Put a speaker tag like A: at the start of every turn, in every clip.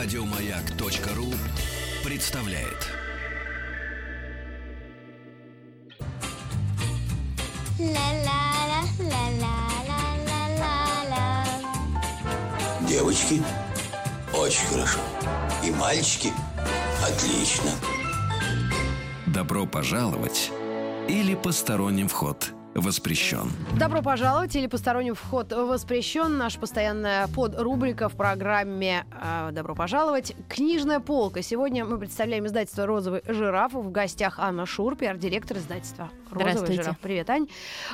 A: Радиомаяк.ру представляет.
B: Девочки, очень хорошо. И мальчики, отлично.
A: Добро пожаловать или посторонним вход воспрещен.
C: Добро пожаловать или посторонним вход воспрещен. Наша постоянная подрубрика в программе э, «Добро пожаловать». Книжная полка. Сегодня мы представляем издательство «Розовый жираф». В гостях Анна Шур, пиар-директор издательства «Розовый жираф». Привет, Ань.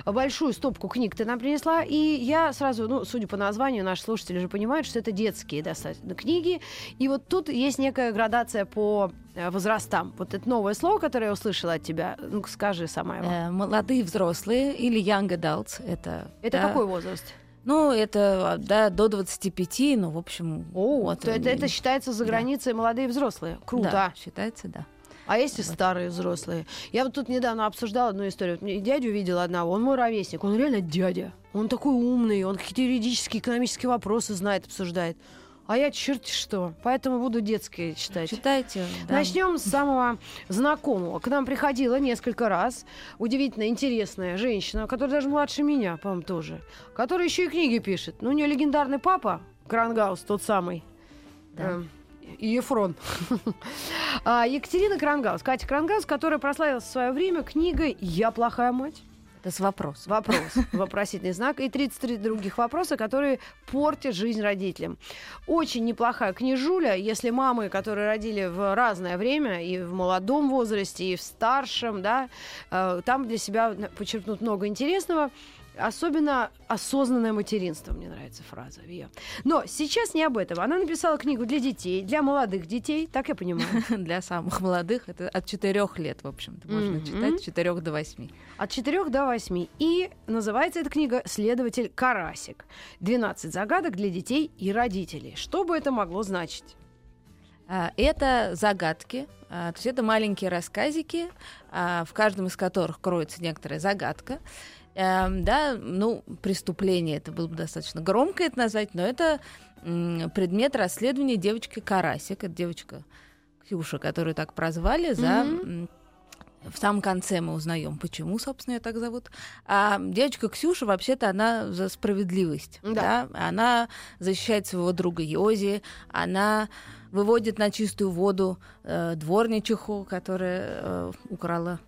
C: Большую стопку книг ты нам принесла. И я сразу, ну, судя по названию, наши слушатели уже понимают, что это детские достаточно книги. И вот тут есть некая градация по э, возрастам. Вот это новое слово, которое я услышала от тебя. Ну, скажи сама его.
D: Э, молодые взрослые или young adults. Это,
C: это
D: да,
C: какой возраст?
D: Ну, это да, до 25, ну, в общем...
C: О,
D: вот,
C: то это, это считается за границей да. молодые взрослые. Круто.
D: Да, считается, да.
C: А есть и старые взрослые. Я вот тут недавно обсуждала одну историю. Вот дядю видела одного, он мой ровесник, он реально дядя. Он такой умный, он какие-то юридические, экономические вопросы знает, обсуждает. А я черти что. Поэтому буду детские читать.
D: Читайте.
C: Да. Начнем с самого знакомого. К нам приходила несколько раз удивительно интересная женщина, которая даже младше меня, по-моему, тоже, которая еще и книги пишет. Ну, у нее легендарный папа, Крангаус, тот самый. Да. Эм, Ефрон. а, Екатерина Крангаус, Катя Крангаус, которая прославилась в свое время книгой «Я плохая мать».
D: Это с вопрос.
C: Вопрос. Вопросительный знак. И 33 других вопроса, которые портят жизнь родителям. Очень неплохая книжуля, если мамы, которые родили в разное время, и в молодом возрасте, и в старшем, да, э, там для себя подчеркнут много интересного. Особенно осознанное материнство, мне нравится фраза ее. Но сейчас не об этом. Она написала книгу для детей, для молодых детей, так я понимаю.
D: Для самых молодых. Это от четырех лет, в общем-то, можно читать, от четырех до восьми.
C: От четырех до восьми. И называется эта книга «Следователь Карасик». 12 загадок для детей и родителей. Что бы это могло значить?
D: А, это загадки, а, то есть это маленькие рассказики, а, в каждом из которых кроется некоторая загадка. Эм, да, ну, преступление, это было бы достаточно громко это назвать, но это м, предмет расследования девочки Карасик, это девочка Ксюша, которую так прозвали за... Mm-hmm. В самом конце мы узнаем, почему, собственно, ее так зовут. А девочка Ксюша, вообще-то, она за справедливость. Да. да? Она защищает своего друга Йози, она выводит на чистую воду э, дворничиху, которая э, украла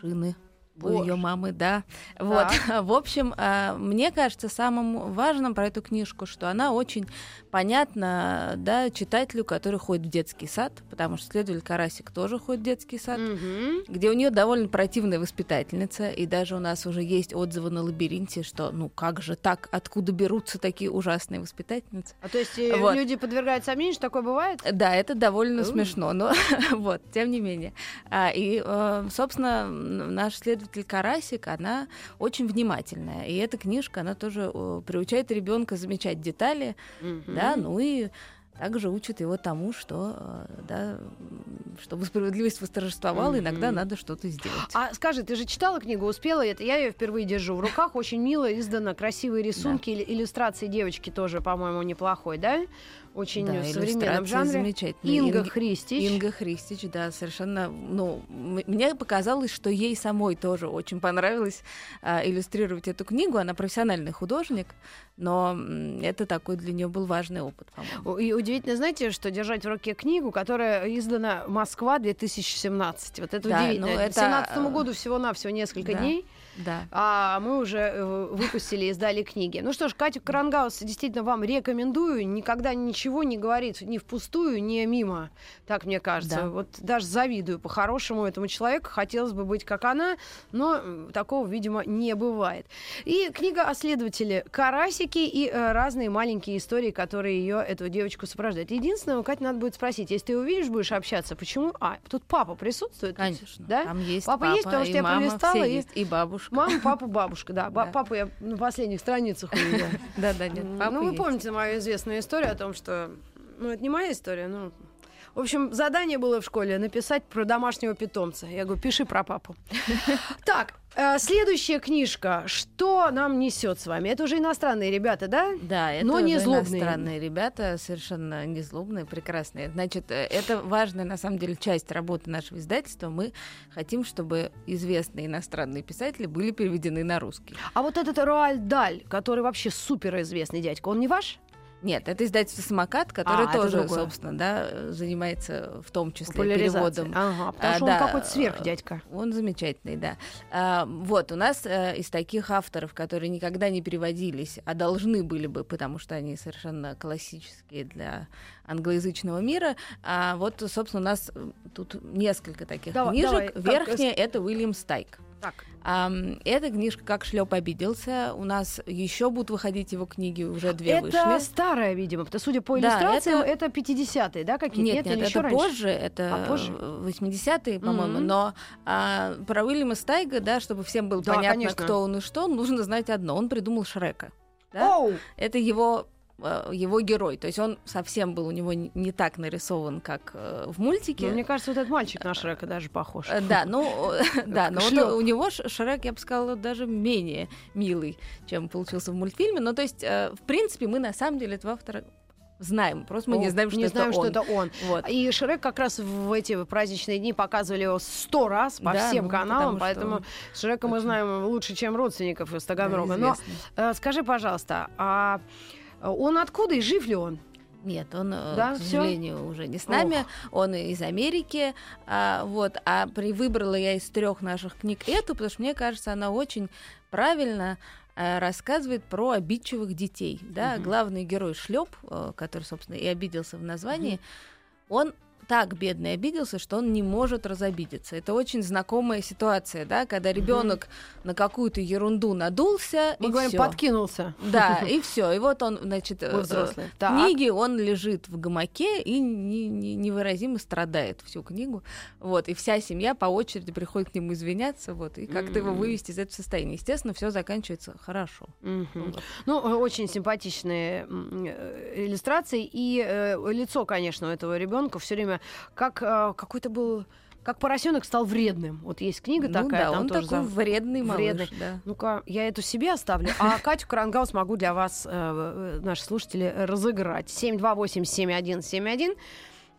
D: шины у ее мамы, да. Вот. В общем, а, мне кажется, самым важным про эту книжку, что она очень понятна, да, читателю, который ходит в детский сад, потому что следователь Карасик тоже ходит в детский сад, угу. где у нее довольно противная воспитательница, и даже у нас уже есть отзывы на лабиринте, что, ну как же так, откуда берутся такие ужасные воспитательницы?
C: А то есть э, вот. люди подвергают сомнению, что такое бывает?
D: Да, это довольно uh. смешно, но вот, тем не менее. А, и, э, собственно, наш следователь следователь Карасик, она очень внимательная. И эта книжка, она тоже приучает ребенка замечать детали, mm-hmm. да, ну и также учит его тому, что, э, да, чтобы справедливость восторжествовала, mm-hmm. иногда надо что-то сделать.
C: А скажи, ты же читала книгу, успела это? Я ее впервые держу в руках, очень мило издана, красивые рисунки, да. иллюстрации девочки тоже, по-моему, неплохой, да? Очень да, современном жанре. Инга Инг... Христич.
D: Инга Христич, да, совершенно. Ну, мне показалось, что ей самой тоже очень понравилось а, иллюстрировать эту книгу. Она профессиональный художник, но это такой для нее был важный опыт, по-моему.
C: И удивительно, знаете, что держать в руке книгу, которая издана Москва 2017. Вот это да, удивительно. Ну, это... 17 году всего-навсего несколько
D: да.
C: дней.
D: Да.
C: А мы уже э, выпустили и издали книги. Ну что ж, Катю Крангаус действительно вам рекомендую. Никогда ничего не говорит ни впустую, ни мимо. Так мне кажется. Да. Вот даже завидую по-хорошему этому человеку. Хотелось бы быть как она, но такого, видимо, не бывает. И книга о следователе Карасики и э, разные маленькие истории, которые ее, эту девочку сопровождают. Единственное, Катя, надо будет спросить, если ты увидишь, будешь общаться, почему? А, тут папа присутствует?
D: Конечно.
C: Да?
D: Там есть
C: папа,
D: папа
C: есть, потому что я пролистала. И...
D: есть, и бабушка
C: бабушка. Мама, папа, бабушка, да. да. Папу я на последних страницах увидела.
D: Да, да, нет,
C: Ну, вы помните мою известную историю о том, что... Ну, это не моя история, но В общем, задание было в школе написать про домашнего питомца. Я говорю, пиши про папу. Так, э, следующая книжка. Что нам несет с вами? Это уже иностранные ребята, да?
D: Да, это
C: Но не злобные.
D: иностранные ребята, совершенно не злобные, прекрасные. Значит, э, это важная, на самом деле, часть работы нашего издательства. Мы хотим, чтобы известные иностранные писатели были переведены на русский.
C: А вот этот Роаль Даль, который вообще супер известный дядька, он не ваш?
D: Нет, это издательство «Самокат», которое
C: А,
D: тоже, собственно, да, э, занимается в том числе переводом.
C: Ага, потому
D: А,
C: что
D: да,
C: он какой-то сверх дядька.
D: Он замечательный, да. А, вот, у нас э, из таких авторов, которые никогда не переводились, а должны были бы, потому что они совершенно классические для англоязычного мира, а вот, собственно, у нас э, тут несколько таких
C: Давай,
D: книжек.
C: давай,
D: Верхняя — это Уильям Стайк.
C: Так,
D: Ам, эта книжка «Как шлеп обиделся». У нас еще будут выходить его книги, уже две
C: это
D: вышли.
C: старая, видимо, потому судя по
D: Да,
C: ильюстрациям,
D: это-
C: это, 50-е, да, какие-то?
D: Нет, нет,
C: или
D: это
C: еще раньше?
D: позже, это
C: А, позже?
D: э, 80-е, по-моему.
C: Мгм.
D: Но а, про Уильяма Стайга, да, чтобы всем было
C: Да,
D: понятно,
C: конечно.
D: кто он и что, нужно знать одно. Он придумал Шрека. Да?
C: Оу!
D: Это его его герой. То есть он совсем был у него не так нарисован, как э, в мультике.
C: Ну, мне кажется, вот этот мальчик на Шрека даже похож.
D: Э, Да, ну, э, да, но вот у него Шрек, я бы сказала, даже менее милый, чем получился в мультфильме. Ну, то есть, э, в принципе, мы на самом деле этого автора знаем. Просто мы не
C: О,
D: знаем, что
C: не
D: это
C: знаем,
D: он.
C: что это он.
D: Вот.
C: И Шрек как раз в эти праздничные дни показывали его сто раз по
D: Да,
C: всем
D: ну,
C: каналам,
D: что
C: поэтому
D: он
C: Шрека мы знаем лучше, чем родственников из
D: Да,
C: Таганрога. Но
D: известный.
C: э, скажи, пожалуйста, а он откуда и жив ли он?
D: Нет, он, э,
C: Да,
D: к
C: всё?
D: сожалению, уже не с нами. Он из Америки. А, вот, а при, выбрала я из трех наших книг эту, потому что мне кажется, она очень правильно э, рассказывает про обидчивых детей. Да?
C: Мгм.
D: Главный герой Шлеп, который, собственно, и обиделся в названии, он так бедный обиделся, что он не может разобидеться. Это очень знакомая ситуация, да, когда ребенок на какую-то ерунду надулся.
C: Мы
D: и
C: говорим,
D: всё.
C: подкинулся.
D: Да, и все. И вот он, значит, э,
C: Мы взрослые.
D: в книге он лежит в гамаке и не- не- невыразимо страдает всю книгу. Вот, и вся семья по очереди приходит к нему извиняться, вот, и как-то его вывести из этого состояния. Естественно, все заканчивается хорошо.
C: Ну, э, очень симпатичные э, иллюстрации. И лицо, конечно, у этого ребенка все время как э, какой-то был. Как поросенок стал вредным. Вот есть книга
D: Ну
C: такая.
D: да,
C: там
D: он
C: тоже
D: такой
C: за-
D: вредный малыш,
C: вредный.
D: да.
C: Ну-ка, я эту себе оставлю, а Катю Крангаус могу для вас, э, э, наши слушатели, разыграть. 728-7171.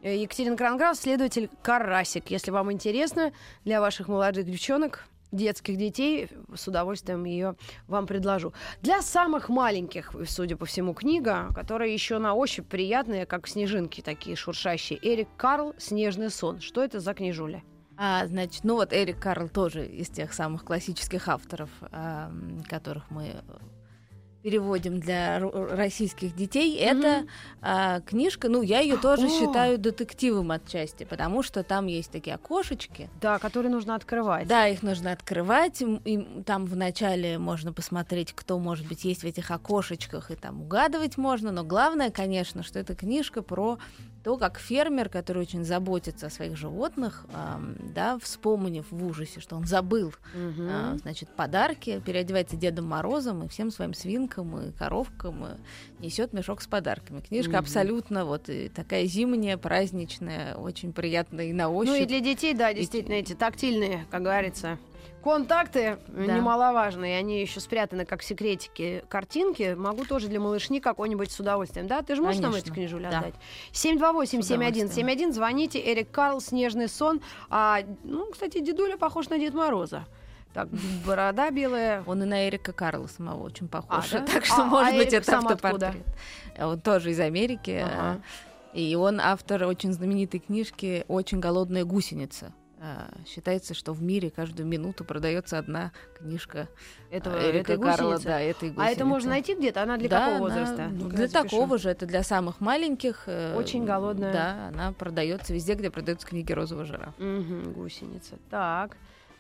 C: Э, Екатерина Крангаус, следователь Карасик. Если вам интересно, для ваших молодых девчонок, детских детей, с удовольствием ее вам предложу. Для самых маленьких, судя по всему, книга, которая еще на ощупь приятная, как снежинки такие шуршащие. Эрик Карл «Снежный сон». Что это за книжуля?
D: А, значит, ну вот Эрик Карл тоже из тех самых классических авторов, ам, которых мы э, переводим для российских детей. Это а, книжка, ну, я ее тоже
C: О!
D: считаю детективом отчасти, потому что там есть такие окошечки.
C: Да, который нужно открывать.
D: Да, их нужно открывать. м, И там вначале можно посмотреть, кто, может быть, есть в этих окошечках, и там угадывать можно. Но главное, конечно, что это книжка про то, как фермер, который очень заботится о своих животных, ам, да, вспомнив в ужасе, что он забыл,
C: Мгм.
D: а, значит, подарки, переодевается Дедом Морозом и всем своим свинкам и коровкам и несет мешок с подарками. Книжка
C: Мгм.
D: абсолютно вот и такая зимняя, праздничная, очень приятная и на ощупь.
C: Ну и для детей, да, действительно, эти тактильные, как говорится, контакты
D: Да.
C: немаловажные. Они еще спрятаны как секретики картинки. Могу тоже для малышни какой-нибудь с удовольствием. Да, ты же можешь нам эти
D: Конечно,
C: книжули
D: да.
C: отдать? 728-7171.
D: С удовольствием.
C: Звоните. Эрик Карл, «Снежный сон». А, ну, кстати, дедуля похож на Дед Мороза. Так, борода белая.
D: Он и на Эрика Карла самого очень похож.
C: А, да?
D: Так что,
C: А-
D: может
C: а
D: быть,
C: Эрик
D: это
C: откуда?
D: автопортрет. А Он тоже из Америки.
C: Ага.
D: э, И он автор очень знаменитой книжки «Очень голодная гусеница». А, Считается, что в мире каждую минуту продается одна книжка
C: Этого,
D: Эрика
C: этой
D: Карла.
C: гусеницы.
D: Да, этой
C: А это можно
D: гусеницы.
C: найти где-то? Она для
D: Да,
C: какого
D: она
C: возраста? Ну-ка,
D: Для такого же, это для самых маленьких. э,
C: Очень голодная.
D: Да, она продается везде, где продаются книги розового жира.
C: Мгм, гусеница. Так.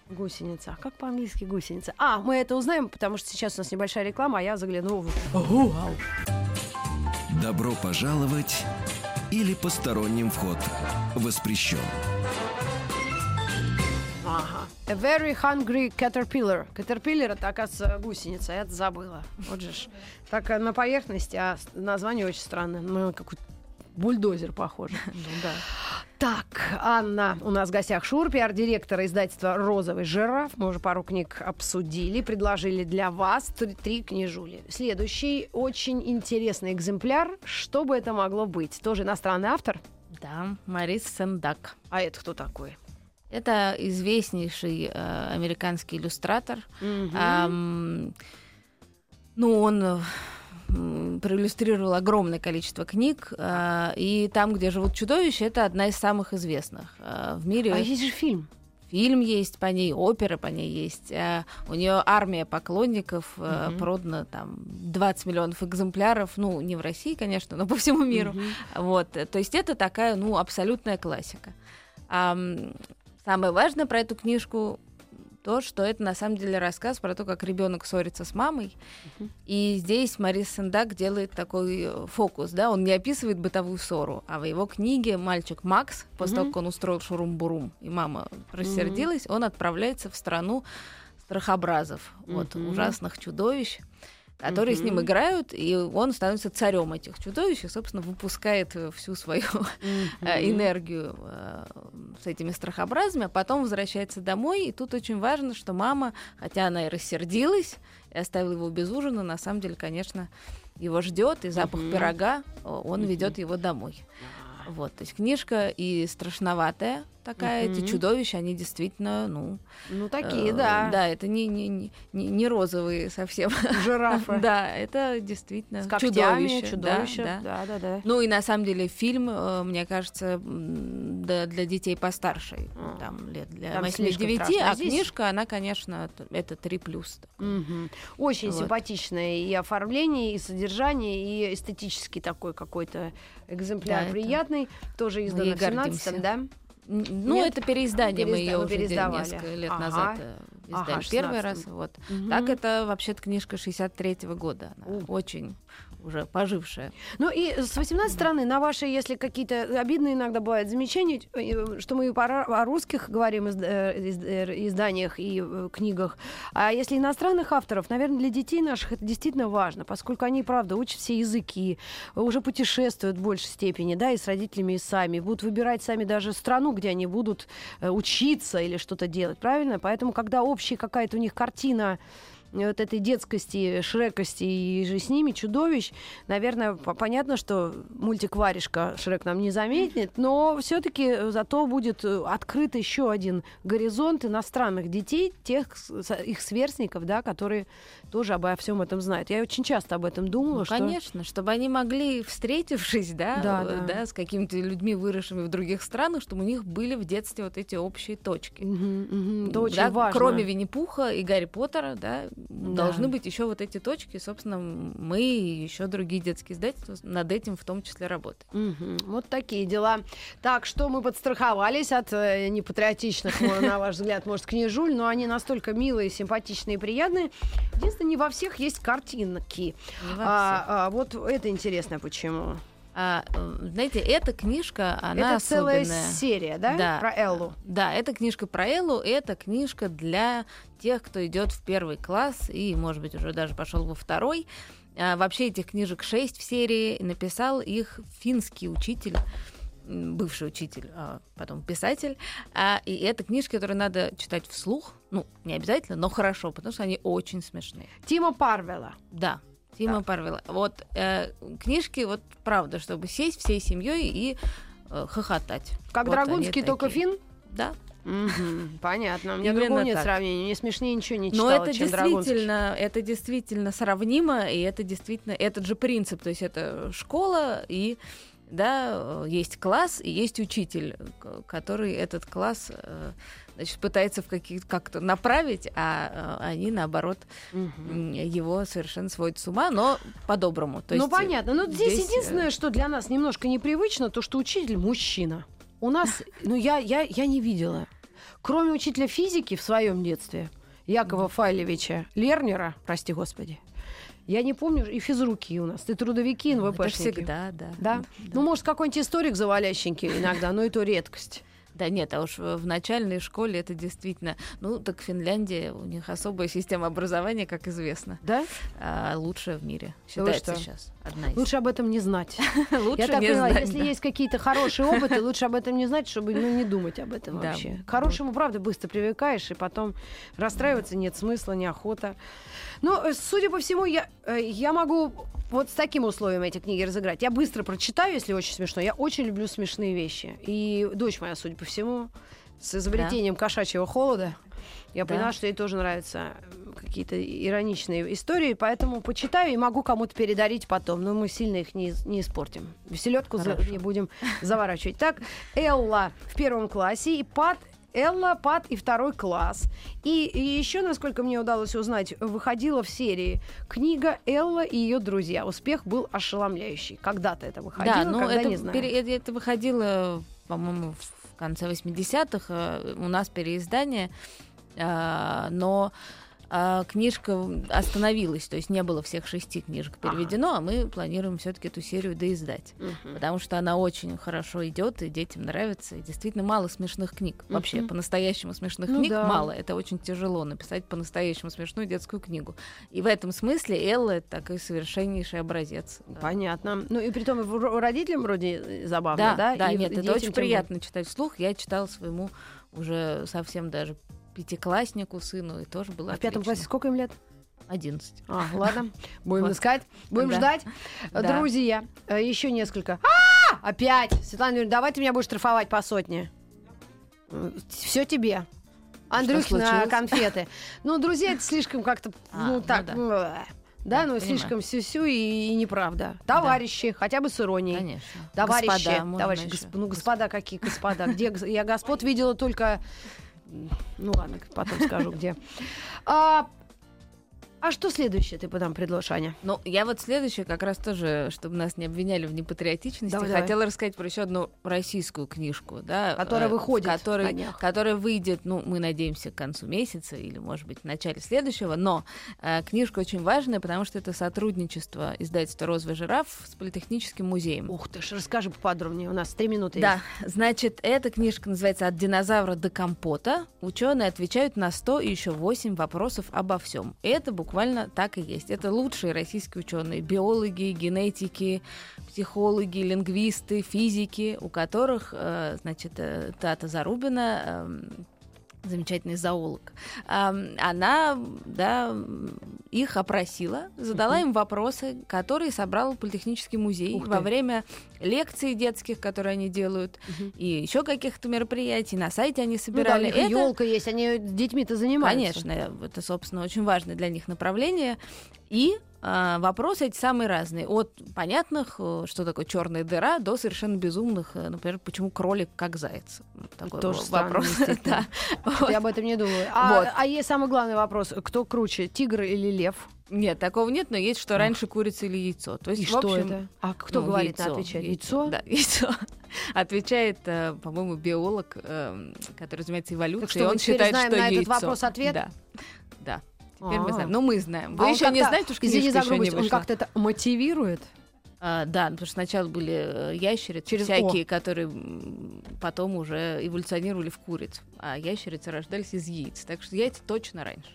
C: Гусеница. А как по-английски гусеница? А, мы это узнаем, потому что сейчас у нас небольшая реклама, а я загляну в...
A: Добро пожаловать или посторонним вход воспрещен.
C: Ага. A very hungry caterpillar. Caterpillar это, оказывается, гусеница. Я это забыла. Вот же ж. Так э, на поверхности, а название очень странное. Ну, какой бульдозер похоже.
D: Ну да.
C: Так, Анна, у нас в гостях Шур, пиар-директор издательства «Розовый жираф». Мы уже пару книг обсудили, предложили для вас три, три книжули. Следующий очень интересный экземпляр. Что бы это могло быть? Тоже иностранный автор?
D: Да, Марис Сендак.
C: А это кто такой?
D: Это известнейший э, американский иллюстратор.
C: Мгм.
D: Ам, ну, он э, проиллюстрировал огромное количество книг, э, и там, где живут чудовища, это одна из самых известных э, в мире.
C: А есть же фильм.
D: Фильм есть по ней, опера по ней есть. э, у нее армия поклонников, э,
C: Мгм.
D: продано там 20 миллионов экземпляров. Ну, не в России, конечно, но по всему миру.
C: Мгм.
D: Вот, то есть это такая, ну, абсолютная классика. Самое важное про эту книжку то, что это на самом деле рассказ про то, как ребенок ссорится с мамой. И здесь Марис Сендак делает такой э, фокус, да, он не описывает бытовую ссору, а в его книге мальчик Макс, после того,
C: Мгм.
D: как он устроил шурум-бурум, и мама рассердилась, он отправляется в страну страхобразов, вот,
C: Мгм.
D: ужасных чудовищ, которые с ним играют, и он становится царем этих чудовищ и, собственно, выпускает э, всю свою
C: Мгм.
D: энергию э, с этими страхообразами, а потом возвращается домой. И тут очень важно, что мама, хотя она и рассердилась, и оставила его без ужина, на самом деле, конечно, его ждет, и запах
C: Мгм.
D: пирога, он
C: Мгм.
D: ведет его домой. Вот, то есть книжка и страшноватая такая, эти
C: Мгм.
D: чудовища, они действительно, ну...
C: Ну, такие,
D: э,
C: да.
D: Да, это не, не, не, не- розовые совсем.
C: Жирафы.
D: Да, это действительно
C: С когтями,
D: чудовище. да,
C: чудовища.
D: да.
C: Да, да, да.
D: Ну и на самом деле фильм, э, мне кажется, да, для детей постарше,
C: А.
D: там лет для
C: Там
D: 8-9,
C: слишком страшно. А
D: а
C: здесь-
D: книжка, она, конечно, это 3 плюс.
C: Мгм. Очень
D: Вот.
C: симпатичное и оформление, и содержание, и эстетический такой какой-то экземпляр
D: Да, это-
C: приятный. Тоже издан в 17
D: гордимся.
C: да?
D: Ну,
C: Нет?
D: это переиздание, мы
C: Переизда-
D: ее
C: вы
D: уже несколько лет
C: Ага.
D: назад э, издали
C: Ага,
D: первый
C: 16-м.
D: раз. Вот.
C: Мгм.
D: Так это вообще-то книжка 63-го года. Она очень уже пожившая.
C: Ну и с 18 стороны, на ваши, если какие-то обидные иногда бывают замечания, э, что мы о русских говорим из- э, из- э, изданиях и книгах, а если иностранных авторов, наверное, для детей наших это действительно важно, поскольку они, правда, учат все языки, уже путешествуют в большей степени, да, и с родителями, и сами, будут выбирать сами даже страну, где они будут учиться или что-то делать, правильно? Поэтому, когда общая какая-то у них картина вот этой детскости, шрекости и же с ними чудовищ, наверное, по- понятно, что мультик «Варежка» Шрек нам не заметит, но все-таки зато будет э, открыт еще один горизонт иностранных детей, тех их сверстников, да, которые тоже обо всем этом знают. Я очень часто об этом думала,
D: Ну,
C: что...
D: конечно, чтобы они могли, встретившись, да,
C: Да,
D: э,
C: да.
D: да, с какими-то людьми, выросшими в других странах, чтобы у них были в детстве вот эти общие точки.
C: Мгм, мгм, Это очень
D: Да,
C: важно.
D: Кроме Винни-Пуха и Гарри Поттера, да,
C: Да.
D: должны быть еще вот эти точки. Собственно, мы и еще другие детские издательства над этим в том числе работают.
C: Мгм. Вот такие дела. Так что мы подстраховались от э, непатриотичных, на ваш взгляд, может, книжуль, но они настолько милые, симпатичные и приятные. Единственное, не во всех есть картинки. А, а, вот это интересно, почему.
D: А, знаете, эта книжка, она
C: это целая
D: особенная.
C: серия, да?
D: Да.
C: Про Эллу.
D: Да, это книжка про Эллу, это книжка для тех, кто идет в первый класс и, может быть, уже даже пошел во второй. А, вообще этих книжек шесть в серии, написал их финский учитель бывший учитель, а потом писатель. А, и это книжки, которые надо читать вслух. Ну, не обязательно, но хорошо, потому что они очень смешные.
C: Тима Парвела.
D: Да, Тима
C: Так.
D: Парвела. Вот э, книжки, вот правда, чтобы сесть всей семьей и э, хохотать.
C: Как
D: Вот
C: Драгунский, только
D: такие.
C: фин?
D: Да.
C: Мгм, Понятно. У меня
D: Именно
C: другого нет
D: так.
C: сравнения. Не смешнее ничего не
D: Но
C: читала,
D: это
C: чем
D: действительно, это действительно сравнимо, и это действительно этот же принцип. То есть это школа, и да, э, есть класс, и есть учитель, который этот класс э, значит, пытается в какие как-то направить, а э, они, наоборот, м, его совершенно сводят с ума, но по-доброму. То
C: ну понятно. Но здесь,
D: здесь, э,
C: единственное, что для нас немножко непривычно, то что учитель мужчина. У нас, ну я, я, я не видела. Кроме учителя физики в своем детстве, Якова Файлевича Лернера, прости господи, я не помню, и физруки у нас, и трудовики, и
D: Это
C: НВПшники.
D: всегда, да.
C: Да? Ну, может, какой-нибудь историк завалященький иногда, но это редкость.
D: Да нет, а уж в начальной школе это действительно... Ну, так Финляндия, у них особая система образования, как известно.
C: Да?
D: А, лучшая в мире.
C: Да
D: Считается сейчас. Одна из.
C: Лучше об этом не знать.
D: Лучше
C: Я так
D: не
C: поняла,
D: знать,
C: если
D: да.
C: есть какие-то хорошие опыты, лучше об этом не знать, чтобы ну, не думать об этом
D: Да.
C: вообще. К хорошему, правда, быстро привыкаешь, и потом расстраиваться нет смысла, неохота. Но, э, судя по всему, я, э, я могу вот с таким условием эти книги разыграть. Я быстро прочитаю, если очень смешно. Я очень люблю смешные вещи. И дочь моя, судя по всему, с изобретением кошачьего холода, я
D: Да.
C: поняла, что ей тоже нравятся м, какие-то ироничные истории, поэтому почитаю и могу кому-то передарить потом. Но мы сильно их не, не испортим. Селедку
D: Хорошо.
C: не будем заворачивать. Так, Элла в первом классе и Пат Элла, Пат и второй класс. И, и еще, насколько мне удалось узнать, выходила в серии книга Элла и ее друзья. Успех был ошеломляющий. Когда-то это выходило,
D: Да, ну
C: когда
D: это,
C: не знаю.
D: пере- это, это выходило, по-моему, в конце 80-х. э, У нас переиздание, а, но а, книжка остановилась, то есть не было всех шести книжек
C: Ага.
D: переведено, а мы планируем все-таки эту серию доиздать.
C: Мгм.
D: Потому что она очень хорошо идет, и детям нравится. И действительно мало смешных книг. Вообще,
C: Мгм.
D: по-настоящему смешных
C: Ну
D: книг
C: да.
D: мало. Это очень тяжело написать по-настоящему смешную детскую книгу. И в этом смысле Элла такой совершеннейший образец. Да.
C: Понятно. Ну и при том родителям вроде э, забавно, да?
D: Да, да,
C: И
D: нет, это очень приятно читать вслух. Я читала своему уже совсем даже пятикласснику сыну, и тоже было
C: А в пятом классе сколько им лет?
D: 11.
C: А, ладно. Будем
D: Вот.
C: искать, будем
D: Да.
C: ждать.
D: Да.
C: Друзья, э, еще несколько. А, Опять! Светлана Юрьевна, давай ты меня будешь штрафовать по сотне. Все тебе.
D: Случилось?
C: конфеты. Ну, друзья, это слишком как-то,
D: А,
C: ну,
D: ну
C: так,
D: да.
C: ну, э, да,
D: Да,
C: ну, слишком сюсю и, и неправда. Товарищи, хотя бы с иронией.
D: Конечно.
C: Товарищи,
D: Господа,
C: товарищи, госп- ну господа какие господа, где я господ видела только, ну ладно, потом скажу где. А, а что следующее ты потом предложишь, Аня?
D: Ну, я вот следующее как раз тоже, чтобы нас не обвиняли в непатриотичности,
C: Давай, давай.
D: хотела рассказать про еще одну российскую книжку, да,
C: Которая
D: э,
C: выходит днях.
D: которая выйдет, ну, мы надеемся, к концу месяца или, может быть, в начале следующего, но э, книжка очень важная, потому что это сотрудничество издательства «Розовый жираф» с Политехническим музеем.
C: Ух ты ж, расскажи поподробнее, у нас три минуты
D: Да, значит, эта книжка называется «От динозавра до компота». Ученые отвечают на 100 и еще 8 вопросов обо всем. Это буквально так и есть. Это лучшие российские ученые, биологи, генетики, психологи, лингвисты, физики, у которых, э, значит, э, Тата Зарубина, эм, замечательный зоолог, ам, она, да, их опросила, задала им вопросы, которые собрал Политехнический музей во время лекций детских, которые они делают, и еще каких-то мероприятий. На сайте они
C: Ну да,
D: собирали.
C: них
D: Это-
C: елка есть, они с детьми-то занимаются.
D: Конечно, это, собственно, очень важное для них направление. И а, вопросы эти самые разные. От понятных, э, что такое черная дыра, до совершенно безумных, э, например, почему кролик как заяц. Такой
C: Тоже странно,
D: вопрос.
C: действительно.
D: Да. Вот.
C: Я об этом не думаю. А,
D: Вот.
C: а есть самый главный вопрос, кто круче, тигр или лев?
D: Нет, такого нет, но есть, что
C: Ах.
D: раньше курица или яйцо. То есть,
C: И
D: в
C: что
D: общем,
C: это? А кто
D: ну,
C: говорит,
D: яйцо,
C: отвечает? Яйцо?
D: Да, яйцо. Отвечает, э, по-моему, биолог, эм, который занимается эволюцией.
C: Так что, мы
D: он считает,
C: знаем
D: что
C: на этот
D: яйцо.
C: вопрос ответ?
D: Да. Да. Теперь мы
C: А.
D: знаем. Ну, мы знаем. Вы
C: А
D: еще не знаете, уж
C: Извини за грубость, он как-то это мотивирует?
D: А, да, потому что сначала были э, ящерицы
C: Через
D: всякие, которые м, потом уже эволюционировали в куриц, а ящерицы рождались из яиц. Так что яйца точно раньше.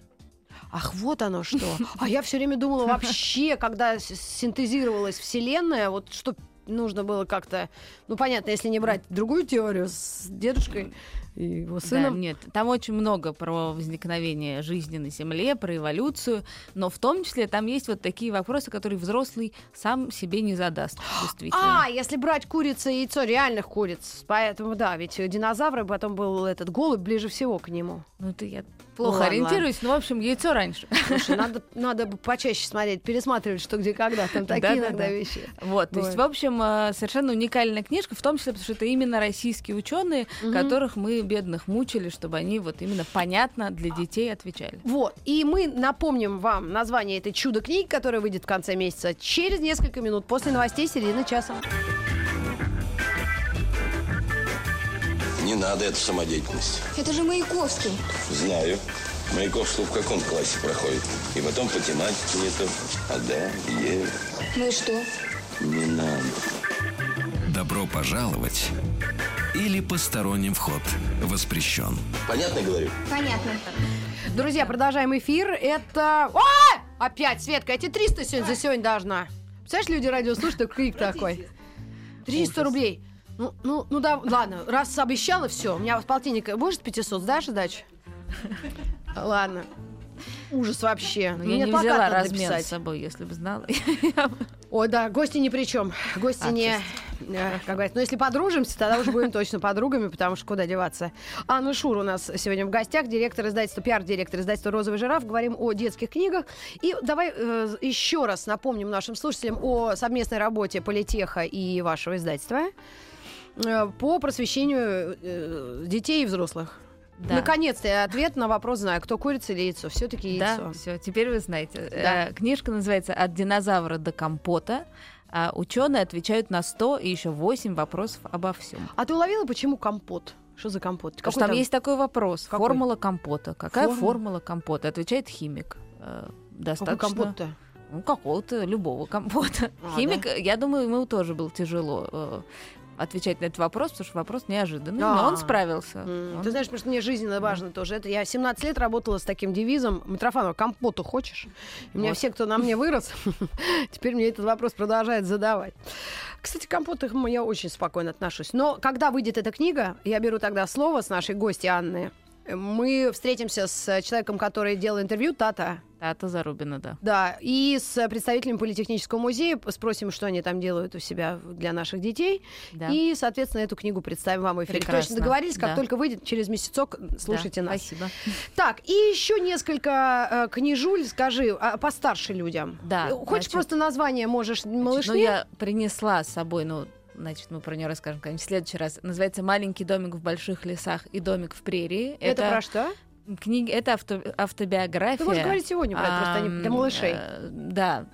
C: Ах, вот оно что. А я все время думала вообще, когда синтезировалась Вселенная, вот что нужно было как-то... Ну, понятно, если не брать другую теорию с дедушкой и его
D: Да,
C: сыном.
D: нет, там очень много про возникновение жизни на Земле, про эволюцию, но в том числе там есть вот такие вопросы, которые взрослый сам себе не задаст, действительно.
C: А, если брать курица и яйцо реальных куриц. Поэтому, да, ведь динозавры, потом был этот голубь ближе всего к нему.
D: Ну, это я плохо
C: ладно,
D: ориентируюсь, но, в общем, яйцо раньше.
C: Слушай, надо, надо бы почаще смотреть, пересматривать, что где когда. Там такие
D: Да-да-да.
C: иногда вещи.
D: Вот, то есть, в общем, э, совершенно уникальная книжка, в том числе, потому что это именно российские ученые,
C: Мгм.
D: которых мы, бедных, мучили, чтобы они вот именно понятно для детей отвечали.
C: Вот. И мы напомним вам название этой чудо-книги, которая выйдет в конце месяца через несколько минут после новостей середины часа.
B: Не надо эту самодеятельность.
E: Это же Маяковский.
B: Знаю. Маяковский в каком классе проходит? И потом по тематике не то. А да, е,
E: Ну и что?
B: не надо.
A: Добро пожаловать или посторонним вход воспрещен.
B: Понятно говорю?
E: Понятно.
C: Друзья, продолжаем эфир. Это... О! Опять, Светка, тебе 300 сегодня за сегодня должна. Представляешь, люди радио слушают, крик такой. 300 рублей. Ну, ну, ну да, ладно, раз обещала, все. У меня полтинника. Будешь 500, сдашь дачу? Ладно. Ужас вообще.
D: Ну,
C: Мне
D: я не
C: плакат
D: взяла
C: писать.
D: с собой, если бы знала.
C: Ой, да, гости ни при чем. Гости
D: А,
C: не... э, Как говорится, но если подружимся, тогда уже будем точно подругами, потому что куда деваться. Анна Шур у нас сегодня в гостях, директор издательства, пиар-директор издательства «Розовый жираф». Говорим о детских книгах. И давай э, еще раз напомним нашим слушателям о совместной работе Политеха и вашего издательства по просвещению э, детей и взрослых.
D: Да.
C: Наконец-то ответ на вопрос знаю, кто курица или яйцо. Все-таки яйцо.
D: Да, все, теперь вы знаете.
C: Да.
D: Э, Книжка называется «От динозавра до компота». А ученые отвечают на 100 и еще 8 вопросов обо всем.
C: А ты уловила, почему компот? Что за компот?
D: Потому что там есть такой вопрос.
C: Какой?
D: Формула компота. Какая
C: Формула?
D: формула компота? Отвечает химик. Э,
C: Какой
D: Достаточно.
C: компот-то?
D: Ну, какого-то любого компота.
C: А,
D: Химик, я думаю, ему тоже было тяжело э, отвечать на этот вопрос, потому что вопрос неожиданный.
C: А.
D: Но он справился.
C: М,
D: Он-
C: Ты знаешь, просто мне жизненно важно тоже. Это я 17 лет работала с таким девизом. Митрофанова, компоту хочешь? И у меня
D: Вот.
C: все, кто на мне вырос, теперь мне этот вопрос продолжают задавать. Кстати, к компоту я очень спокойно отношусь. Но когда выйдет эта книга, я беру тогда слово с нашей гостьей Анны. Мы встретимся с человеком, который делал интервью, Тата.
D: Тата Зарубина, да.
C: Да, и с представителями Политехнического музея спросим, что они там делают у себя для наших детей.
D: Да.
C: И, соответственно, эту книгу представим вам в эфире.
D: Прекрасно,
C: Точно договорились, как
D: да.
C: только выйдет через месяцок, слушайте
D: Да,
C: нас.
D: Спасибо.
C: Так, и еще несколько э, книжуль, скажи, а, постарше людям.
D: Да,
C: Э, Хочешь
D: значит-
C: просто название, можешь
D: Значит,
C: малышне?
D: Ну, я принесла с собой, ну, значит, мы про нее расскажем как-нибудь в следующий раз. Называется «Маленький домик в больших лесах и домик в прерии».
C: Это, про что?
D: Книга, это авто- автобиография.
C: Ты можешь говорить сегодня, Влад, просто они для малышей.
D: э, Да,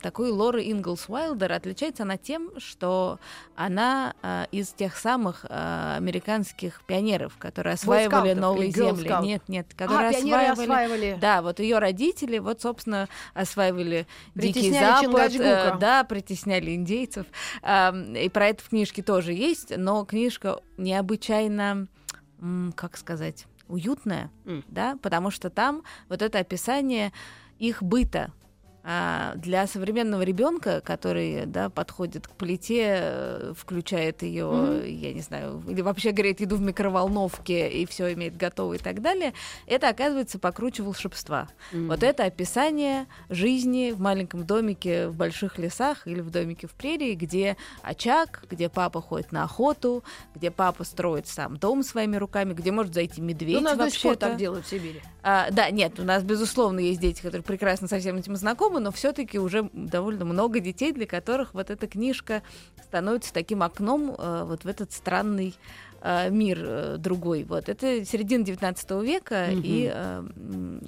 D: такой Лоры Инглс Уайлдер отличается она тем, что она а, из тех самых а, американских пионеров, которые осваивали новые земли.
C: Scout?
D: Нет, нет, которые
C: А,
D: осваивали.
C: осваивали.
D: Да, вот ее родители, вот, собственно, осваивали Дикий Запад, э, да, притесняли индейцев. Ам, И про это в книжке тоже есть, но книжка необычайно, как сказать, уютная,
C: М.
D: да, потому что там вот это описание их быта, а, для современного ребенка, который да, подходит к плите, э, включает ее,
C: Мгм.
D: я не знаю, или вообще говорит, еду в микроволновке и все имеет готово и так далее, это оказывается покруче волшебства.
C: М.
D: Вот это описание жизни в маленьком домике в больших лесах или в домике в прерии, где очаг, где папа ходит на охоту, где папа строит сам дом своими руками, где может зайти медведь
C: Ну, у нас
D: вообще-то.
C: так делают в Сибири.
D: А, да, нет, у нас, безусловно, есть дети, которые прекрасно со всем этим знакомы, но все-таки уже довольно много детей, для которых вот эта книжка становится таким окном э, вот в этот странный э, мир э, другой. Вот это середина 19 века,
C: Мгм.
D: и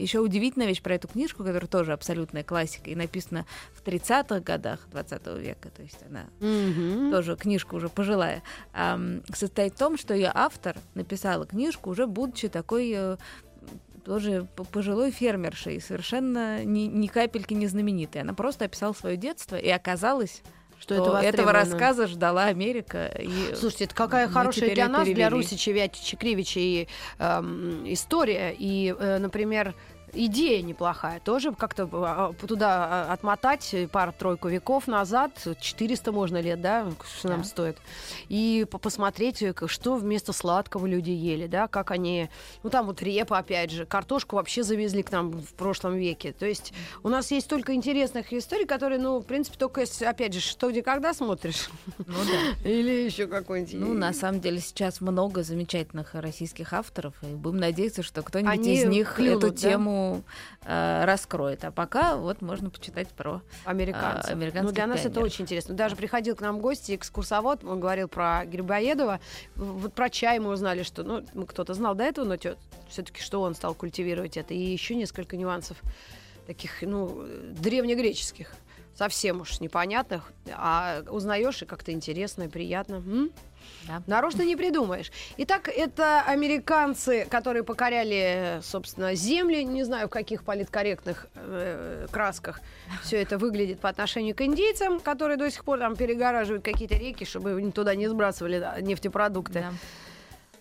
D: еще удивительная вещь про эту книжку, которая тоже абсолютная классика и написана в 30-х годах 20 века, то есть она
C: Мгм.
D: тоже книжка уже пожилая, ам, состоит в том, что ее автор написала книжку уже будучи такой э, тоже пожилой фермершей, совершенно ни, ни капельки не знаменитой. Она просто описала свое детство, и оказалось,
C: Что
D: что,
C: это
D: этого рассказа ждала Америка. И
C: Слушайте, это какая хорошая для нас, для
D: перевели.
C: Русича, Вятича, Кривича и эм, история. И, э, например, идея неплохая. Тоже как-то а, туда а, отмотать пару-тройку веков назад, 400 можно лет, да, что нам
D: Да.
C: стоит. И по- посмотреть, э, что вместо сладкого люди ели, да, как они... Ну, там вот репа, опять же, картошку вообще завезли к нам в прошлом веке. То есть у нас есть столько интересных историй, которые, ну, в принципе, только, опять же, что, где, когда смотришь.
D: ну да.
C: Или еще какой-нибудь.
D: Ну, на самом деле, сейчас много замечательных российских авторов, и будем надеяться, что кто-нибудь
C: Они
D: из них эту
C: да?
D: Тему э, раскроет. А пока вот можно почитать про
C: американцев.
D: а,
C: ну,
D: американских
C: для нас это очень интересно. Даже приходил к нам гость, экскурсовод, он говорил про Грибоедова. Вот про чай мы узнали, что, ну, кто-то знал до этого, но все-таки что он стал культивировать это. И еще несколько нюансов таких, ну, древнегреческих. совсем уж непонятных, а узнаешь и как-то интересно и приятно. М?
D: Да.
C: Нарочно не придумаешь. Итак, это американцы, которые покоряли, собственно, земли. Не знаю, в каких политкорректных э, красках все это выглядит по отношению к индейцам, которые до сих пор там перегораживают какие-то реки, чтобы туда не сбрасывали нефтепродукты.
D: Да.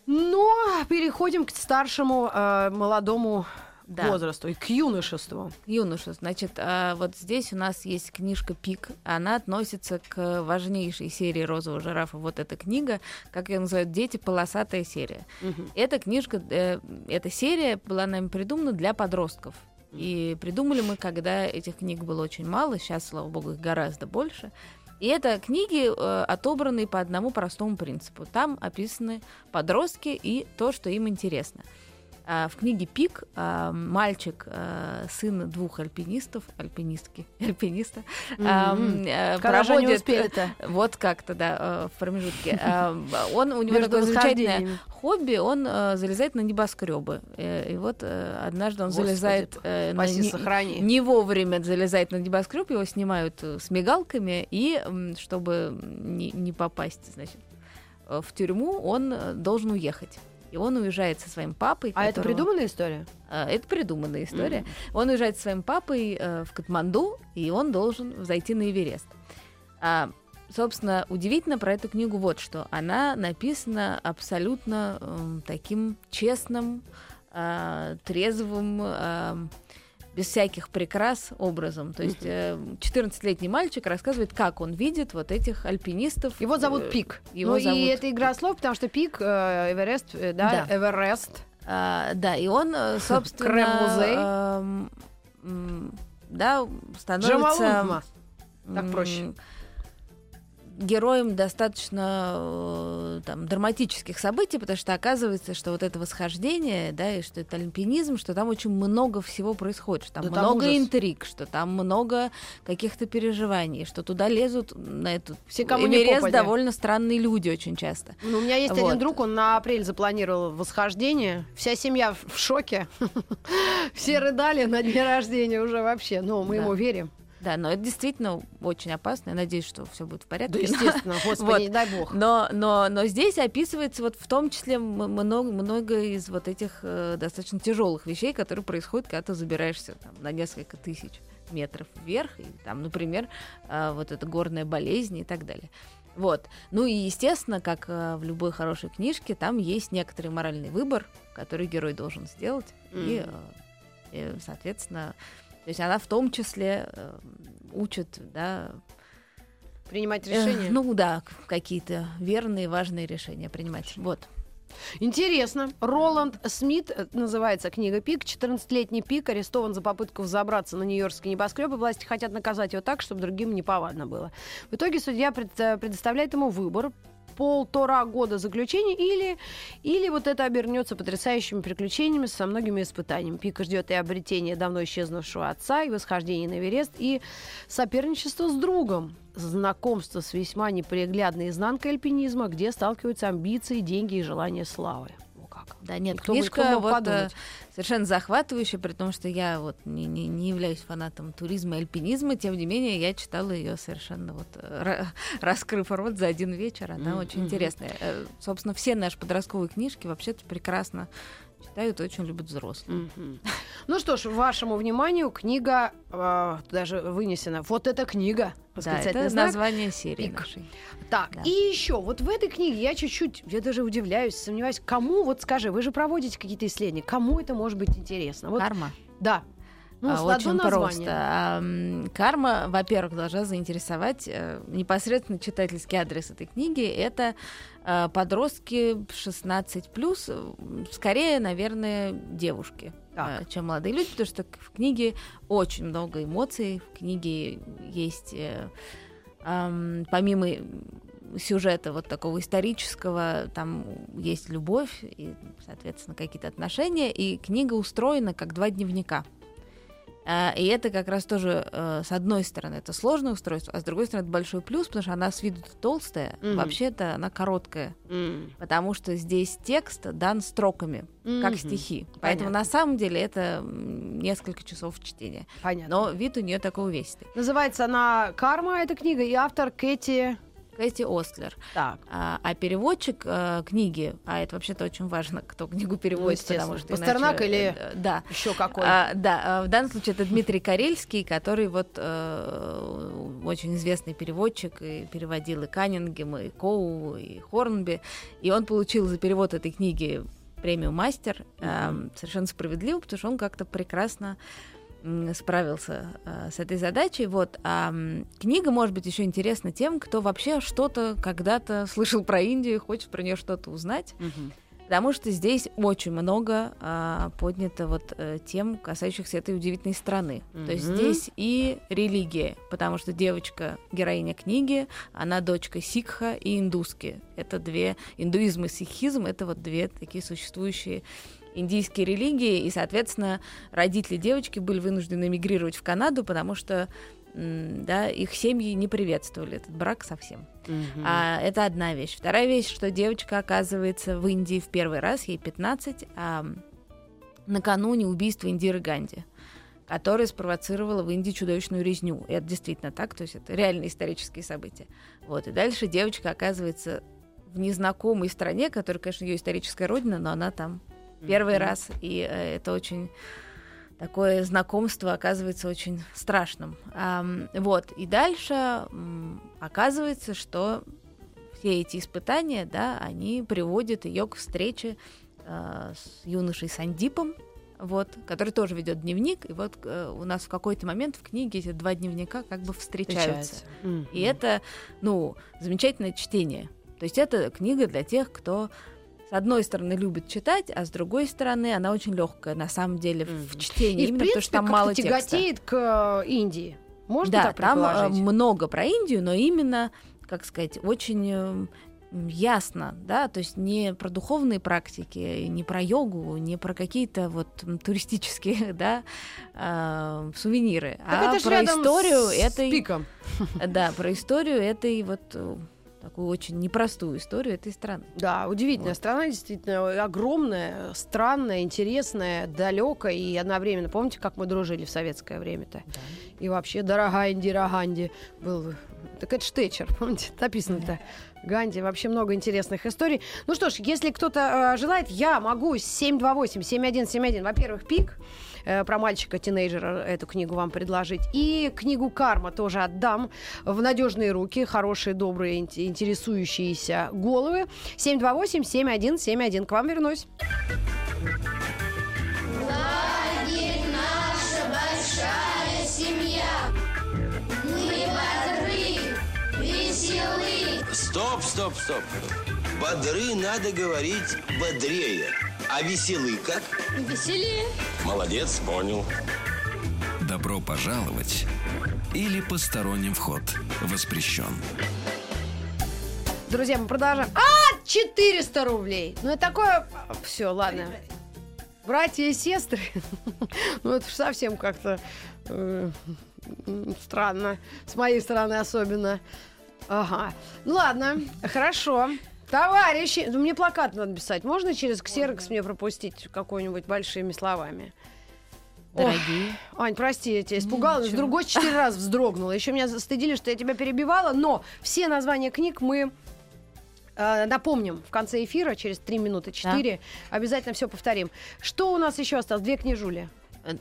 C: Но переходим к старшему э, молодому
D: Да.
C: возрасту и к юношеству.
D: Юноша, значит, а, вот здесь у нас есть книжка «Пик». Она относится к важнейшей серии «Розового жирафа». Вот эта книга, как ее называют дети, полосатая серия.
C: Мгм.
D: Эта книжка, э, эта серия была нами придумана для подростков. И придумали мы, когда этих книг было очень мало, сейчас, слава богу, их гораздо больше. И это книги, э, отобранные по одному простому принципу. Там описаны подростки и то, что им интересно. А, В книге «Пик» а, мальчик, а, сын двух альпинистов, альпинистки, альпиниста,
C: они
D: проводит-? Вот как-то, да, э, в промежутке. Он, у него такое замечательное хобби, он э, залезает на небоскребы. Э, И вот однажды он
C: Господи,
D: залезает на не- не вовремя залезает на небоскреб, его снимают с мигалками, и чтобы не, не попасть, значит, в тюрьму, он должен уехать. И он уезжает со своим папой.
C: А это
D: которого-
C: придуманная история?
D: Это придуманная история. Он уезжает со своим папой э, в Катманду, и он должен взойти на Эверест. А, собственно, удивительно про эту книгу вот что. Она написана абсолютно эм, таким честным, а, трезвым, ам, без всяких прикрас образом. То есть э, 14-летний мальчик рассказывает, как он видит вот этих альпинистов.
C: Его зовут
D: Э,
C: Пик.
D: его
C: ну
D: зовут-
C: и это игра слов, потому что Пик, э, Эверест, э, да,
D: Да.
C: Эверест.
D: А, да, и он, э, собственно,
C: Крем-музей.
D: эм, да, становится
C: Джамалудма. Так проще.
D: Героем достаточно э, там, драматических событий, потому что оказывается, что вот это восхождение, да, и что это альпинизм, что там очень много всего происходит, что там
C: Да там
D: много
C: ужас.
D: интриг, что там много каких-то переживаний, что туда лезут на этот
C: Все, кому не
D: Эверест
C: попадя.
D: довольно странные люди очень часто.
C: Ну, у меня есть
D: Вот.
C: один друг, он на апрель запланировал восхождение. Вся семья в шоке. Все рыдали на дне рождения уже вообще. Ну, мы ему верим.
D: Да, но это действительно очень опасно. Я надеюсь, что все будет в порядке.
C: Да, естественно. Господи,
D: Вот.
C: не дай бог.
D: Но, но, но здесь описывается вот в том числе много, много из вот этих э, достаточно тяжелых вещей, которые происходят, когда ты забираешься там, на несколько тысяч метров вверх, и там, например, э, вот эта горная болезнь и так далее. Вот. Ну и, естественно, как э, в любой хорошей книжке, там есть некоторый моральный выбор, который герой должен сделать. И,
C: Мгм.
D: э, и, соответственно, то есть она в том числе э, учит, да,
C: Принимать
D: э,
C: решение.
D: ну да, какие-то верные, важные решения принимать. Вот.
C: Интересно. Роланд Смит, э, называется книга «Пик». 14-летний Пик арестован за попытку взобраться на нью-йоркский небоскреб, и власти хотят наказать его так, чтобы другим неповадно было. В итоге судья пред- э, предоставляет ему выбор полтора года заключения или, или вот это обернется потрясающими приключениями со многими испытаниями. Пика ждет и обретение давно исчезнувшего отца, и восхождение на Эверест, и соперничество с другом. Знакомство с весьма неприглядной изнанкой альпинизма, где сталкиваются амбиции, деньги и желание славы.
D: Да, нет,
C: кто
D: книжка вот, э,
C: подумать?
D: совершенно захватывающая, при том, что я вот не, не, не являюсь фанатом туризма и альпинизма, тем не менее я читала ее совершенно вот э, ра- раскрыв рот за один вечер, она
C: Мгм,
D: очень интересная. Э, Собственно, все наши подростковые книжки вообще-то прекрасно читают, очень любят взрослые.
C: Мгм. Ну что ж, вашему вниманию книга э, даже вынесена. Вот эта книга.
D: Да, это
C: знак.
D: название серии
C: Пик.
D: нашей.
C: Так,
D: Да.
C: и еще, вот в этой книге я чуть-чуть, я даже удивляюсь, сомневаюсь, кому, вот скажи, вы же проводите какие-то исследования, кому это может быть интересно? Вот,
D: Карма.
C: да. Ну,
D: А, Очень
C: название.
D: просто. А, Карма, во-первых, должна заинтересовать э, непосредственно читательский адрес этой книги. Это э, подростки 16 плюс, скорее, наверное, девушки,
C: Так.
D: э, чем молодые люди, потому что в книге очень много эмоций. В книге есть э, ам, помимо сюжета вот такого исторического, там есть любовь и, соответственно, какие-то отношения, и книга устроена как два дневника. А, И это как раз тоже, э, с одной стороны, это сложное устройство, а с другой стороны, это большой плюс, потому что она с виду толстая,
C: Мгм.
D: вообще-то она короткая,
C: М.
D: потому что здесь текст дан строками, как
C: Мгм.
D: стихи. Поэтому
C: Понятно.
D: на самом деле это несколько часов чтения.
C: Понятно.
D: Но вид у нее такой увесистый.
C: Называется она «Карма», эта книга, и автор Кэти...
D: Кэти Остлер.
C: Так.
D: А, а переводчик э, книги, а это вообще-то очень важно, кто книгу переводит,
C: естественно.
D: потому что
C: Пастернак
D: иначе,
C: или-
D: э, да.
C: Еще какой.
D: А, да, а, в данном случае это Дмитрий Карельский, который вот э, очень известный переводчик и переводил и Каннингем, и Коу, и Хорнби, и он получил за перевод этой книги премию мастер э, совершенно справедливо, потому что он как-то прекрасно справился э, с этой задачей. Вот. А м, книга может быть еще интересна тем, кто вообще что-то когда-то слышал про Индию и хочет про нее что-то узнать. Потому что здесь очень много а, поднято вот э, тем, касающихся этой удивительной страны. То есть здесь и религия, потому что девочка, героиня книги, она дочка сикха и индуски. Это две, индуизм и сикхизм, это вот две такие существующие индийские религии, и, соответственно, родители девочки были вынуждены эмигрировать в Канаду, потому что да, их семьи не приветствовали этот брак совсем.
C: Мгм.
D: А, это одна вещь. Вторая вещь, что девочка оказывается в Индии в первый раз, ей 15, а, накануне убийства Индиры Ганди которая спровоцировала в Индии чудовищную резню. И это действительно так, то есть это реальные исторические события. Вот. И дальше девочка оказывается в незнакомой стране, которая, конечно, ее историческая родина, но она там первый
C: Мгм.
D: раз, и э, это очень такое знакомство оказывается очень страшным. Вот, и дальше оказывается, что все эти испытания, да, они приводят ее к встрече э, с юношей Сандипом, вот, который тоже ведет дневник, и вот э, у нас в какой-то момент в книге эти два дневника как бы встречаются.
C: Мгм.
D: И это, ну, замечательное чтение. То есть это книга для тех, кто с одной стороны любит читать, а с другой стороны она очень легкая на самом деле в
C: Мгм.
D: чтении,
C: И, в
D: именно
C: принципе,
D: потому что там мало текста.
C: тяготеет к э, Индии. Можно
D: да,
C: так
D: там э, много про Индию, но именно, как сказать, очень э, ясно, да, то есть не про духовные практики, не про йогу, не про какие-то вот туристические, да, э, сувениры,
C: Так
D: а
C: это
D: про историю
C: с
D: этой,
C: пиком.
D: да, про историю этой вот такую очень непростую историю этой страны.
C: Да, удивительная
D: Вот.
C: страна, действительно огромная, странная, интересная, далекая и одновременно. Помните, как мы дружили в советское время-то? И вообще, дорогая Индира Ганди был. Так это Штечер, помните, написано-то. Ганди, вообще много интересных историй. Ну что ж, если кто-то э, желает, я могу 728-7171, во-первых, пик, э, про мальчика-тинейджера эту книгу вам предложить. И книгу «Карма» тоже отдам в надежные руки, хорошие, добрые, ин- интересующиеся головы. 728-7171. К вам вернусь.
E: Лагерь наша большая семья. Мы бодры, веселы.
B: Стоп, стоп, стоп. Бодры надо говорить бодрее. А веселы как?
E: Веселее.
B: Молодец, понял.
A: Добро пожаловать или посторонним вход воспрещен.
C: Друзья, мы продолжаем. А, 400 рублей. Ну, это такое... Все, ладно. Братья и сестры. Ну, это ж совсем как-то э, странно. С моей стороны особенно. Ага. Ну, ладно, хорошо. Товарищи, ну, мне плакат надо писать. Можно через ксерокс мне пропустить какой-нибудь большими словами?
D: Дорогие.
C: Ань, прости, я тебя испугала.
D: ничего.
C: Другой четыре раза вздрогнула. Еще меня застыдили, что я тебя перебивала. Но все названия книг мы э, напомним в конце эфира, через три минуты четыре. Обязательно все повторим. Что у нас еще осталось? Две книжули.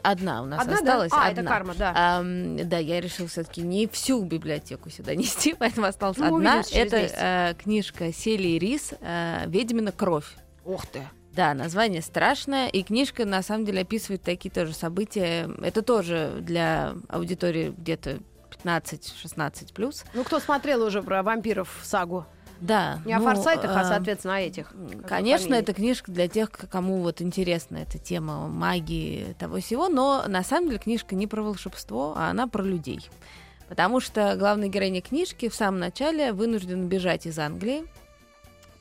D: Одна у нас
C: Одна, да?
D: осталась.
C: А,
D: одна.
C: это карма, да.
D: Ам, да, я решила все-таки не всю библиотеку сюда нести, поэтому осталась
C: Ну,
D: одна. Это
C: 10.
D: э, книжка Сели и Рис э, «Ведьмина кровь».
C: Ух ты.
D: Да, название страшное, и книжка на самом деле описывает такие тоже события. Это тоже для аудитории где-то 15-16 плюс.
C: Ну, кто смотрел уже про вампиров сагу?
D: Да.
C: Не о
D: ну,
C: форсайтах, а,
D: э,
C: соответственно, о этих. Как
D: Конечно, это книжка для тех, кому вот интересна эта тема магии того всего, но на самом деле книжка не про волшебство, а она про людей. Потому что главная героиня книжки в самом начале вынуждена бежать из Англии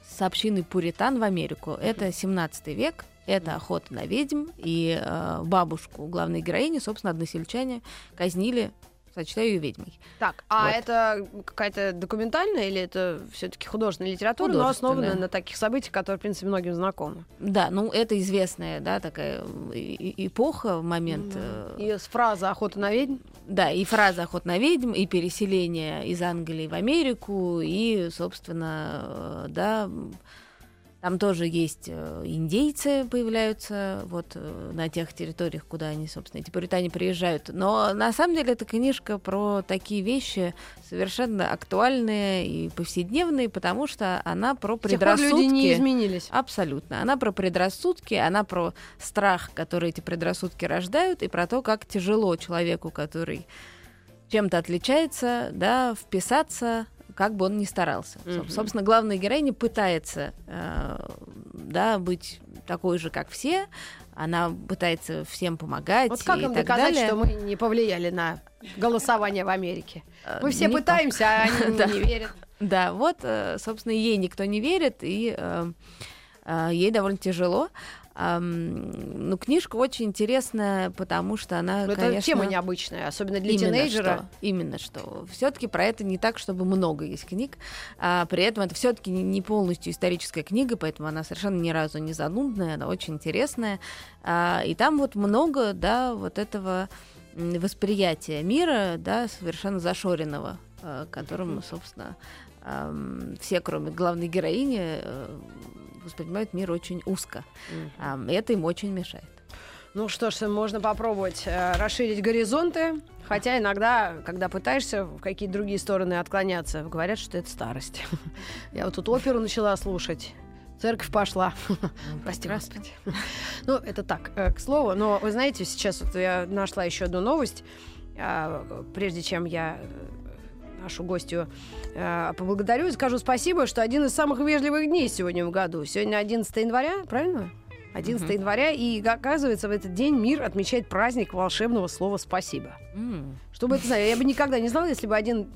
D: с общиной пуритан в Америку. Это 17 век, Это охота на ведьм, и э, бабушку главной героини, собственно, односельчане казнили сочитаю ее ведьмой.
C: Так, а
D: Вот.
C: это какая-то документальная или это все-таки художественная литература, но основанная
D: Художественная.
C: на таких событиях, которые, в принципе, многим знакомы?
D: Да, ну это известная, да, такая эпоха, момент. э,
C: И фраза «охота на ведьм»
D: Да, и фраза «охот на ведьм», и переселение из Англии в Америку, и, собственно, э, да, там тоже есть э, индейцы появляются вот э, на тех территориях, куда они, собственно, эти пуритане приезжают. Но на самом деле эта книжка про такие вещи совершенно актуальные и повседневные, потому что она про
C: с тех
D: предрассудки.
C: люди не изменились.
D: Абсолютно. Она про предрассудки, она про страх, который эти предрассудки рождают, и про то, как тяжело человеку, который чем-то отличается, да, вписаться, как бы он ни старался.
C: Мгм.
D: Собственно, главная героиня пытается, э, да, быть такой же, как все. Она пытается всем помогать
C: Вот как
D: и
C: им
D: так
C: доказать,
D: далее.
C: что мы не повлияли на голосование в Америке?
D: Э,
C: Мы все
D: никак.
C: пытаемся, а они
D: Да.
C: не верят.
D: Да, вот, э, собственно, ей никто не верит, и э, э, ей довольно тяжело. Ам, Ну, книжка очень интересная, потому что она,
C: Но Это
D: конечно...
C: тема необычная, особенно для
D: именно
C: тинейджера.
D: Что, именно что. Все-таки про это не так, чтобы много есть книг. А при этом это все-таки не полностью историческая книга, поэтому она совершенно ни разу не занудная, она очень интересная. А, и там вот много, да, вот этого восприятия мира, да, совершенно зашоренного, а, которым, собственно, все, кроме главной героини, э, воспринимают мир очень узко. И это им очень мешает.
C: Ну что ж, можно попробовать э, расширить горизонты. Хотя иногда, когда пытаешься в какие-то другие стороны отклоняться, говорят, что это старость. Я вот тут оперу начала слушать. Церковь пошла. Прости,
D: прекрасно.
C: Господи. Ну, это так, э, к слову. Но вы знаете, сейчас вот я нашла еще одну новость. А, Прежде чем я э, нашу гостью э, поблагодарю и скажу спасибо, что один из самых вежливых дней сегодня в году. Сегодня 11 января, правильно? 11
D: Мгм.
C: января, и оказывается, в этот день мир отмечает праздник волшебного слова «спасибо».
D: М.
C: Чтобы это знали, я бы никогда не знала, если бы один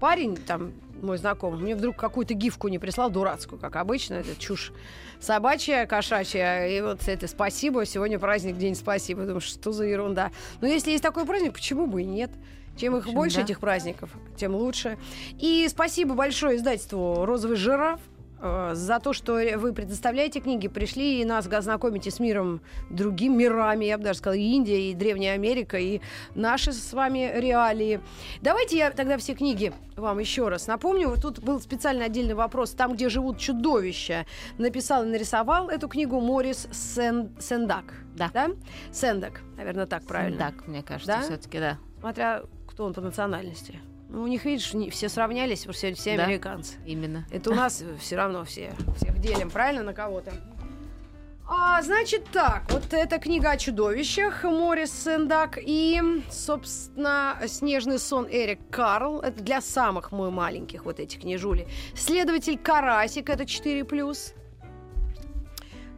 C: парень, там, мой знакомый, мне вдруг какую-то гифку не прислал, дурацкую, как обычно, это чушь собачья, кошачья, и вот это «спасибо», сегодня праздник, день «спасибо». Думаю, что за ерунда. Но если есть такой праздник, почему бы и нет? Чем их
D: общем,
C: больше,
D: да.
C: этих праздников, тем лучше. И спасибо большое издательству «Розовый жираф», э, за то, что вы предоставляете книги, пришли и нас знакомите с миром, другими мирами, я бы даже сказала, и Индия, и Древняя Америка, и наши с вами реалии. Давайте я тогда все книги вам еще раз напомню. Вот тут был специально отдельный вопрос. Там, где живут чудовища, написал и нарисовал эту книгу Морис Сен- Сендак.
D: Да.
C: да? Сендак, наверное, так правильно.
D: Так, мне кажется,
C: Да?
D: все-таки да.
C: Смотря кто он по национальности. Ну, у них, видишь, не- все сравнялись, потому что все,
D: Да.
C: американцы.
D: Именно.
C: Это у нас все равно все всех делим, правильно, на кого-то. А, значит так, вот эта книга о чудовищах Морис Сендак и, собственно, «Снежный сон» Эрик Карл. Это для самых мой маленьких вот этих книжули. «Следователь Карасик» — это 4+.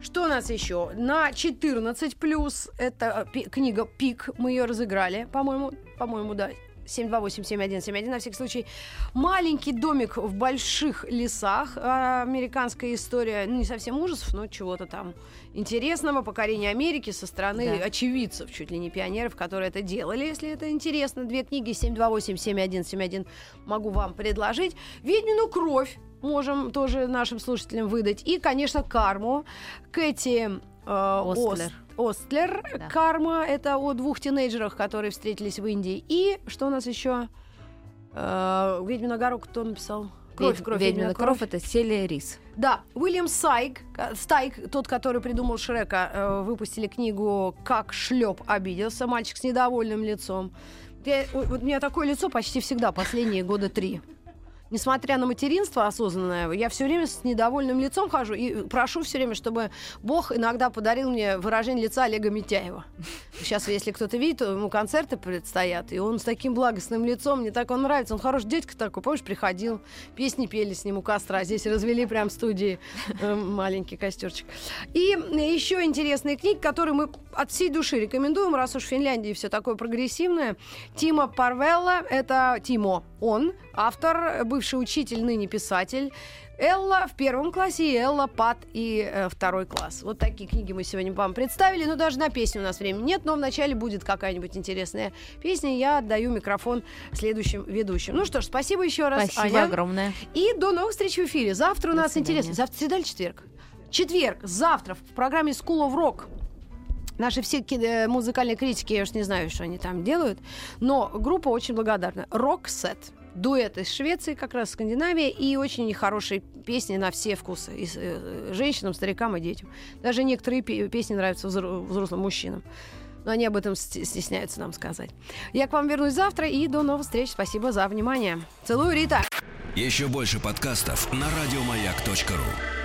C: Что у нас еще? На 14 плюс это э, книга Пик. Мы ее разыграли, по-моему, по-моему, да. 728-7171, на всякий случай. Маленький домик в больших лесах. А, Американская история, ну, не совсем ужасов, но чего-то там интересного. Покорение Америки со стороны
D: Да.
C: очевидцев, чуть ли не пионеров, которые это делали, если это интересно. Две книги 728-7171 могу вам предложить. «Ведьмину кровь» можем тоже нашим слушателям выдать. И, конечно, «Карму». Кэти э,
D: Остлер.
C: Ост- Остлер.
D: Да.
C: «Карма» — это о двух тинейджерах, которые встретились в Индии. И что у нас еще? Э, «Ведьмина гора» кто написал? Кровь,
D: Ведь-
C: кровь,
D: Ведьмина
C: «Ведьмина
D: кровь это Селия Рис.
C: да, Уильям Сайк, ка- Стайк, тот, который придумал Шрека, э, выпустили книгу «Как шлеп обиделся», мальчик с недовольным лицом. Я- вот у меня такое лицо почти всегда, последние года три. Несмотря на материнство осознанное, я все время с недовольным лицом хожу и прошу все время, чтобы Бог иногда подарил мне выражение лица Олега Митяева. Сейчас, если кто-то видит, ему концерты предстоят, и он с таким благостным лицом, мне так он нравится. Он хороший дядька такой, помнишь, приходил, песни пели с ним у костра. Здесь развели прям в студии э, маленький костерчик. И еще интересные книги, которые мы от всей души рекомендуем, раз уж в Финляндии все такое прогрессивное. Тима Парвелла, это Тимо, он автор, бывший учитель, ныне писатель. Элла в первом классе и Элла Пат и э, второй класс. Вот такие книги мы сегодня вам представили. Ну, даже на песню у нас времени нет, но вначале будет какая-нибудь интересная песня. Я отдаю микрофон следующим ведущим. Ну что ж, спасибо еще раз,
D: Спасибо
C: Аня.
D: огромное.
C: И до новых встреч в эфире. Завтра у
D: До
C: нас
D: свидания.
C: интересно. Завтра среда или четверг? Четверг. Завтра в программе School of Rock. Наши все э, музыкальные критики, я уж не знаю, что они там делают, но группа очень благодарна. Роксет. Дуэт из Швеции, как раз Скандинавия, и очень хорошие песни на все вкусы. И э, женщинам, старикам и детям. Даже некоторые пе- песни нравятся взро- взрослым мужчинам. Но они об этом сте- стесняются нам сказать. Я к вам вернусь завтра и до новых встреч. Спасибо за внимание. Целую, Рита.
A: Еще больше подкастов на радиомаяк.ру.